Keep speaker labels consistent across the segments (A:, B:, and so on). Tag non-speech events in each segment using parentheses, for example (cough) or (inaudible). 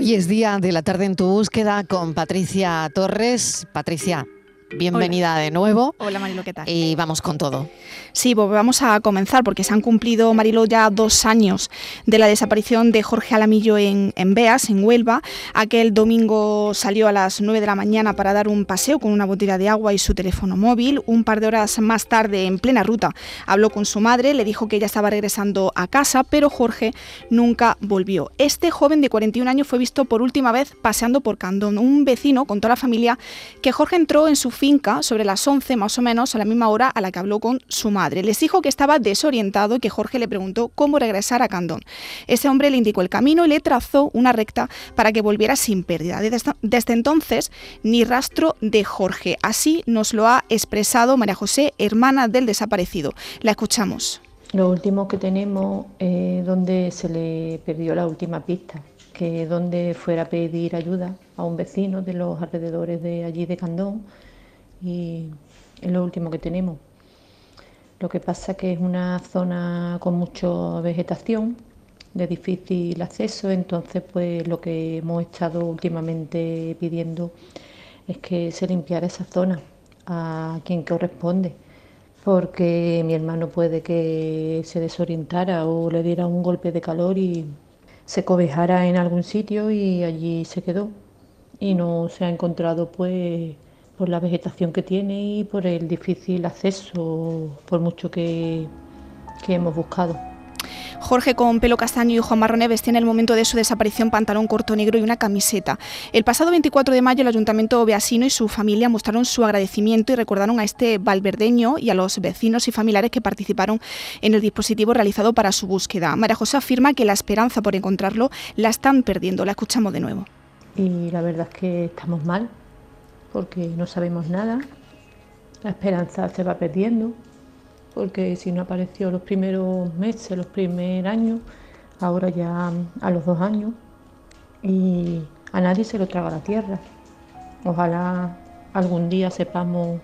A: Hoy es día de la tarde en tu búsqueda con Patricia Torres. Patricia, Bienvenida de nuevo.
B: Hola Marilo, ¿qué tal?
A: Y vamos con todo.
B: Sí, pues vamos a comenzar porque se han cumplido, Marilo, ya dos años de la desaparición de Jorge Alamillo en, en Beas, en Huelva. Aquel domingo salió a las 9 de la mañana para dar un paseo con una botella de agua y su teléfono móvil. Un par de horas más tarde, en plena ruta, habló con su madre, le dijo que ella estaba regresando a casa, pero Jorge nunca volvió. Este joven de 41 años fue visto por última vez paseando por Candón. Un vecino contó a la familia que Jorge entró en su finca sobre las 11 más o menos a la misma hora a la que habló con su madre. Les dijo que estaba desorientado y que Jorge le preguntó cómo regresar a Candón. Ese hombre le indicó el camino y le trazó una recta para que volviera sin pérdida. Desde, entonces, ni rastro de Jorge. Así nos lo ha expresado María José, hermana del desaparecido. La escuchamos.
C: Lo último que tenemos es donde se le perdió la última pista, que donde fuera a pedir ayuda a un vecino de los alrededores de allí de Candón y es lo último que tenemos. Lo que pasa que es una zona con mucha vegetación, de difícil acceso, entonces pues lo que hemos estado últimamente pidiendo es que se limpiara esa zona a quien corresponde, porque mi hermano puede que se desorientara o le diera un golpe de calor y se cobejara en algún sitio y allí se quedó y no se ha encontrado pues por la vegetación que tiene y por el difícil acceso, por mucho que, que hemos buscado.
B: Jorge con pelo castaño y Juan marrón vestían en el momento de su desaparición pantalón corto negro y una camiseta. El pasado 24 de mayo el Ayuntamiento Beasino y su familia mostraron su agradecimiento y recordaron a este valverdeño y a los vecinos y familiares que participaron en el dispositivo realizado para su búsqueda. María José afirma que la esperanza por encontrarlo la están perdiendo. La escuchamos de nuevo.
C: Y la verdad es que estamos mal, porque no sabemos nada, la esperanza se va perdiendo, porque si no apareció los primeros meses, los primeros años, ahora ya a los dos años, y a nadie se lo traga la tierra. Ojalá algún día sepamos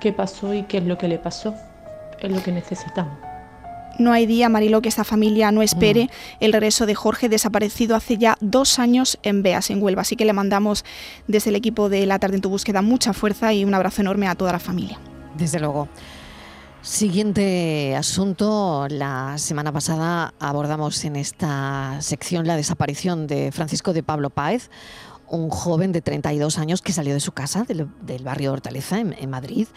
C: qué pasó y qué es lo que le pasó, es lo que necesitamos.
B: No hay día, Marilo, que esta familia no espere mm. el regreso de Jorge, desaparecido hace ya dos años en Beas, en Huelva. Así que le mandamos desde el equipo de La Tarde en tu Búsqueda mucha fuerza y un abrazo enorme a toda la familia.
A: Desde luego. Siguiente asunto. La semana pasada abordamos en esta sección la desaparición de Francisco de Pablo Páez, un joven de 32 años que salió de su casa del, barrio de Hortaleza, en Madrid,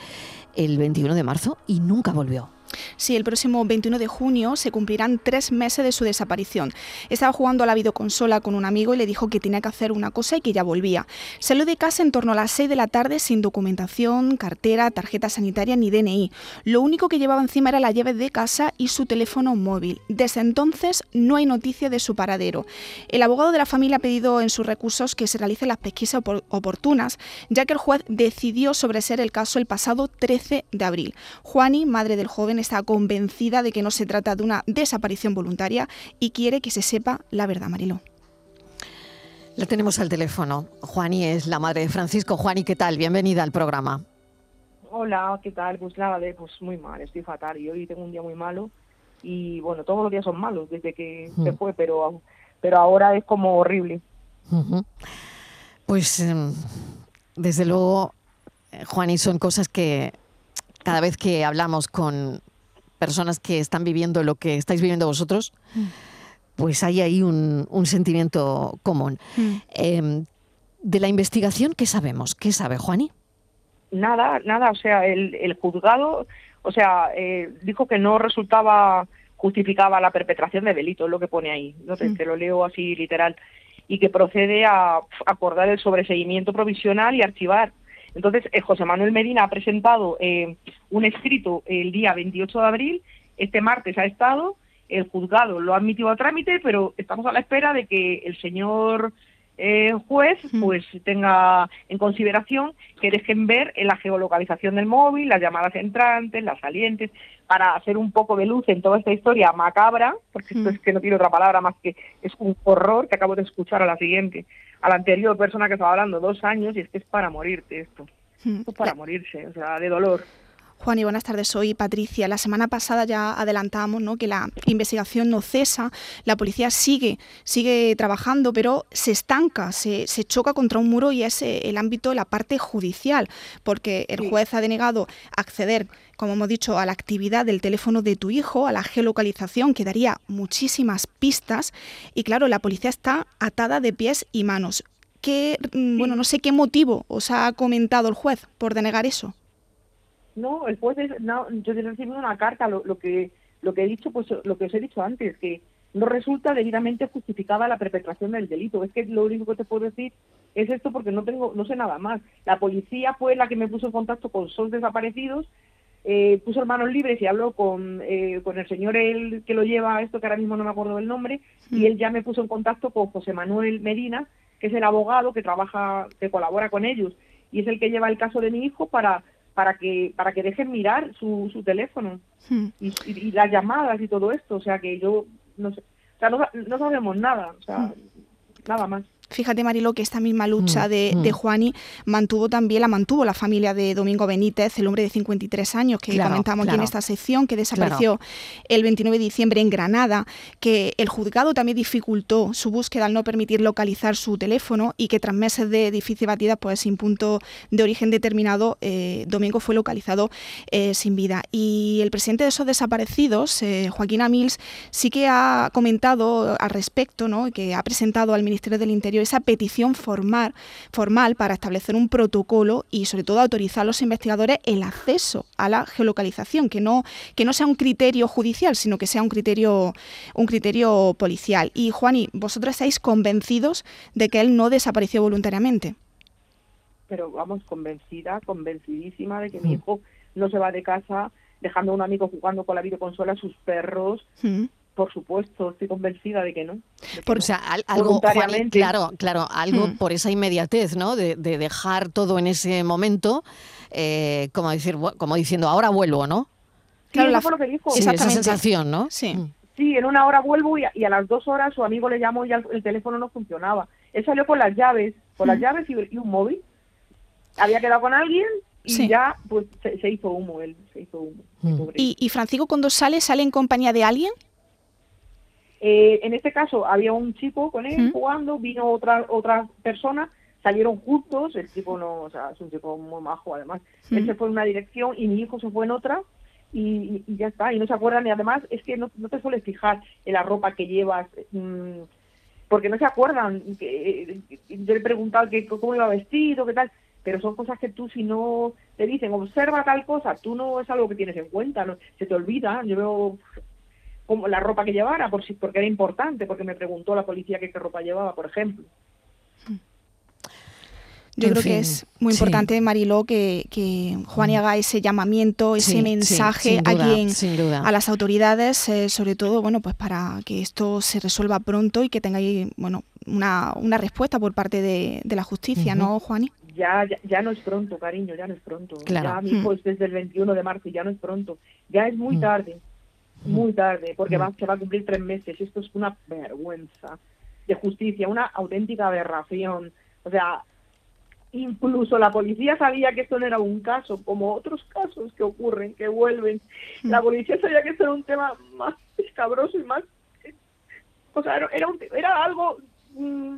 A: el 21 de marzo y nunca volvió.
B: Sí, el próximo 21 de junio se cumplirán tres meses de su desaparición. Estaba jugando a la videoconsola con un amigo y le dijo que tenía que hacer una cosa y que ya volvía. Salió de casa en torno a las 6 de la tarde sin documentación, cartera, tarjeta sanitaria ni DNI. Lo único que llevaba encima era la llave de casa y su teléfono móvil. Desde entonces no hay noticia de su paradero. El abogado de la familia ha pedido en sus recursos que se realicen las pesquisas oportunas, ya que el juez decidió sobreser el caso el pasado 13 de abril. Juani, madre del joven, está convencida de que no se trata de una desaparición voluntaria y quiere que se sepa la verdad, Marilo.
A: La tenemos al teléfono. Juani es la madre de Francisco. Juani, ¿qué tal? Bienvenida al programa.
D: Hola, ¿qué tal? Pues nada, pues muy mal, estoy fatal y hoy tengo un día muy malo y bueno, todos los días son malos desde que se hmm. fue, pero, pero ahora es como horrible.
A: Pues em, desde luego, eh, Juani, son cosas que cada vez que hablamos con personas que están viviendo lo que estáis viviendo vosotros, mm. pues hay ahí un, sentimiento común. Mm. Em, de la investigación, ¿qué sabemos? ¿Qué sabe Juani?
D: Nada, nada, o sea, el, juzgado, o sea, eh, dijo que no resultaba, justificaba la perpetración de delito, es lo que pone ahí, no te, mm. te lo leo así literal, y que procede a acordar el sobreseguimiento provisional y archivar entonces, eh, José Manuel Medina ha presentado eh, un escrito el día 28 de abril, este martes ha estado, el juzgado lo ha admitido a trámite, pero estamos a la espera de que el señor eh, juez pues tenga en consideración que dejen ver la geolocalización del móvil, las llamadas entrantes, las salientes, para hacer un poco de luz en toda esta historia macabra, porque esto es que no tiene otra palabra más que es un horror que acabo de escuchar a la siguiente a la anterior persona que estaba hablando, dos años, y es que es para morirte esto. Hmm. Es para morirse, o sea, de dolor.
B: Juan y buenas tardes. Soy Patricia. La semana pasada ya adelantamos ¿no? que la investigación no cesa, la policía sigue, sigue trabajando, pero se estanca, se, se choca contra un muro y es eh, el ámbito de la parte judicial, porque el juez ha denegado acceder como hemos dicho, a la actividad del teléfono de tu hijo, a la geolocalización, que daría muchísimas pistas. Y claro, la policía está atada de pies y manos. ¿Qué, mm, bueno, no sé qué motivo os ha comentado el juez por denegar eso?
D: No, el juez, no, yo he recibido una carta, lo, que lo que he dicho, pues lo que os he dicho antes, que no resulta debidamente justificada la perpetración del delito. Es que lo único que te puedo decir es esto porque no tengo, no sé nada más. La policía fue la que me puso en contacto con SOS desaparecidos, eh, puso manos libres y habló con, eh, con el señor el que lo lleva a esto, que ahora mismo no me acuerdo del nombre, y él ya me puso en contacto con José Manuel Medina, que es el abogado que trabaja, que colabora con ellos, y es el que lleva el caso de mi hijo para para que para que dejen mirar su, su teléfono hmm. y, las llamadas y todo esto o sea que yo no sé o sea no, no sabemos nada o sea hmm. nada más
B: Fíjate, Marilo, que esta misma lucha mm, de, mm. Juani mantuvo también, la mantuvo la familia de Domingo Benítez, el hombre de 53 años que comentamos aquí en esta sección, que desapareció el 29 de diciembre en Granada, que el juzgado también dificultó su búsqueda al no permitir localizar su teléfono y que tras meses de difícil batida, pues sin punto de origen determinado, eh, Domingo fue localizado eh, sin vida. Y el presidente de esos desaparecidos, eh, Joaquín Amils, sí que ha comentado al respecto, ¿no? que ha presentado al Ministerio del Interior esa petición formal, formal para establecer un protocolo y sobre todo autorizar a los investigadores el acceso a la geolocalización, que no, que no sea un criterio judicial, sino que sea un criterio, un criterio policial. Y Juani, vosotros estáis convencidos de que él no desapareció voluntariamente.
D: Pero vamos, convencida, convencidísima de que mi mm. hijo no se va de casa dejando a un amigo jugando con la videoconsola, sus perros, mm. Por supuesto, estoy convencida de que no.
A: por, O sea, algo, claro, claro, algo hmm. por esa inmediatez, ¿no? De, dejar todo en ese momento, eh, como decir, como diciendo, ahora vuelvo, ¿no?
D: Claro, la, fue lo que dijo.
A: esa sensación, ¿no?
B: Sí. Hmm.
D: Sí, en una hora vuelvo y a, las dos horas su amigo le llamó y el, teléfono no funcionaba. Él salió con las llaves, con las hmm. llaves y, un móvil. Había quedado con alguien y ya pues se, hizo humo él, se hizo humo.
B: ¿Y, ¿Y Francisco cuando sale, sale en compañía de alguien?
D: Eh, en este caso había un chico con él jugando, vino otra otra persona, salieron juntos, el chico no, o sea, es un chico muy majo además, él se fue en una dirección y mi hijo se fue en otra y, ya está, y no se acuerdan y además es que no, te sueles fijar en la ropa que llevas, mm, porque no se acuerdan, que, yo le he preguntado que, cómo iba vestido, qué tal, pero son cosas que tú si no te dicen observa tal cosa, tú no es algo que tienes en cuenta, no, se te olvida, yo veo como la ropa que llevara, por si, porque era importante, porque me preguntó la policía qué, ropa llevaba, por ejemplo.
B: Yo creo que es muy importante, Mariló, que, que Juan mm. haga ese llamamiento, ese mensaje a las autoridades, eh, sobre todo, bueno, pues para que esto se resuelva pronto y que tengáis, bueno, una, una respuesta por parte de, de la justicia, ¿no, Juani?
D: Ya, ya, no es pronto, cariño, ya no es pronto. Ya mi hijo es desde el 21 de marzo y ya no es pronto. Ya es muy mm. tarde muy tarde, porque va, se va a cumplir tres meses. Esto es una vergüenza de justicia, una auténtica aberración. O sea, incluso la policía sabía que esto no era un caso, como otros casos que ocurren, que vuelven. La policía sabía que esto era un tema más escabroso y más... O sea, era, era algo mm,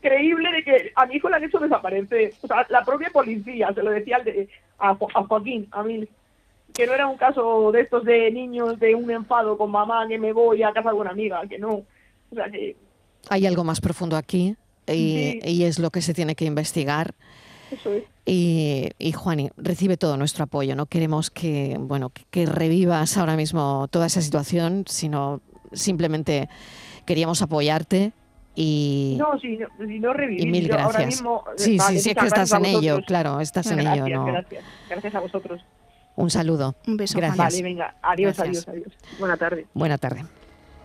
D: creíble de que a mi hijo le han hecho desaparecer. O sea, la propia policía, se lo decía al de, a, a Joaquín, a mí que no era un caso de estos de niños de un enfado con mamá que me voy a casa de una amiga, que no. O sea que...
A: Hay algo más profundo aquí y, es lo que se tiene que investigar.
D: Eso es.
A: Y, y Juani, recibe todo nuestro apoyo. No queremos que, bueno, que, revivas ahora mismo toda esa situación, sino simplemente queríamos apoyarte y,
D: no, si no, si no revivir,
A: y mil gracias. sí, sí, sí, es que estás en ello, claro, estás en ello. ¿no?
D: Gracias, gracias a vosotros.
A: Un saludo.
B: Un beso.
A: Gracias.
D: Vale, venga. Adiós, adiós, adiós. Buena tarde.
A: Buena tarde.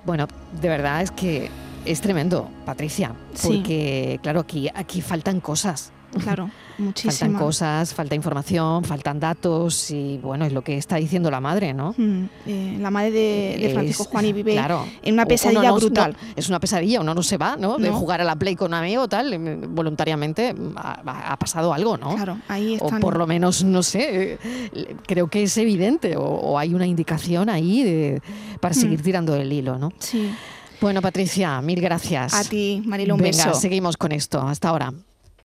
A: Bueno, de verdad es que es tremendo, Patricia, porque claro, aquí, aquí faltan cosas.
B: Claro, muchísima. (laughs)
A: Faltan cosas, falta información, faltan datos y bueno, es lo que está diciendo la madre, ¿no?
B: Mm, eh, la madre de, de Francisco
A: Es-
B: Juan y vive
A: claro.
B: en una pesadilla
A: no-
B: brutal.
A: no- es una pesadilla, uno no se va, ¿no? De
B: No.
A: jugar a la play con un amigo, tal, eh, voluntariamente ha, ha pasado algo, ¿no?
B: Claro, ahí
A: O
B: están.
A: por lo menos, no sé, eh, creo que es evidente, o, o hay una indicación ahí de, para
B: Mm.
A: seguir tirando del hilo, ¿no?
B: Sí.
A: Bueno, Patricia, mil gracias.
B: A ti, Marilo, un
A: Venga,
B: beso.
A: seguimos con esto. Hasta ahora.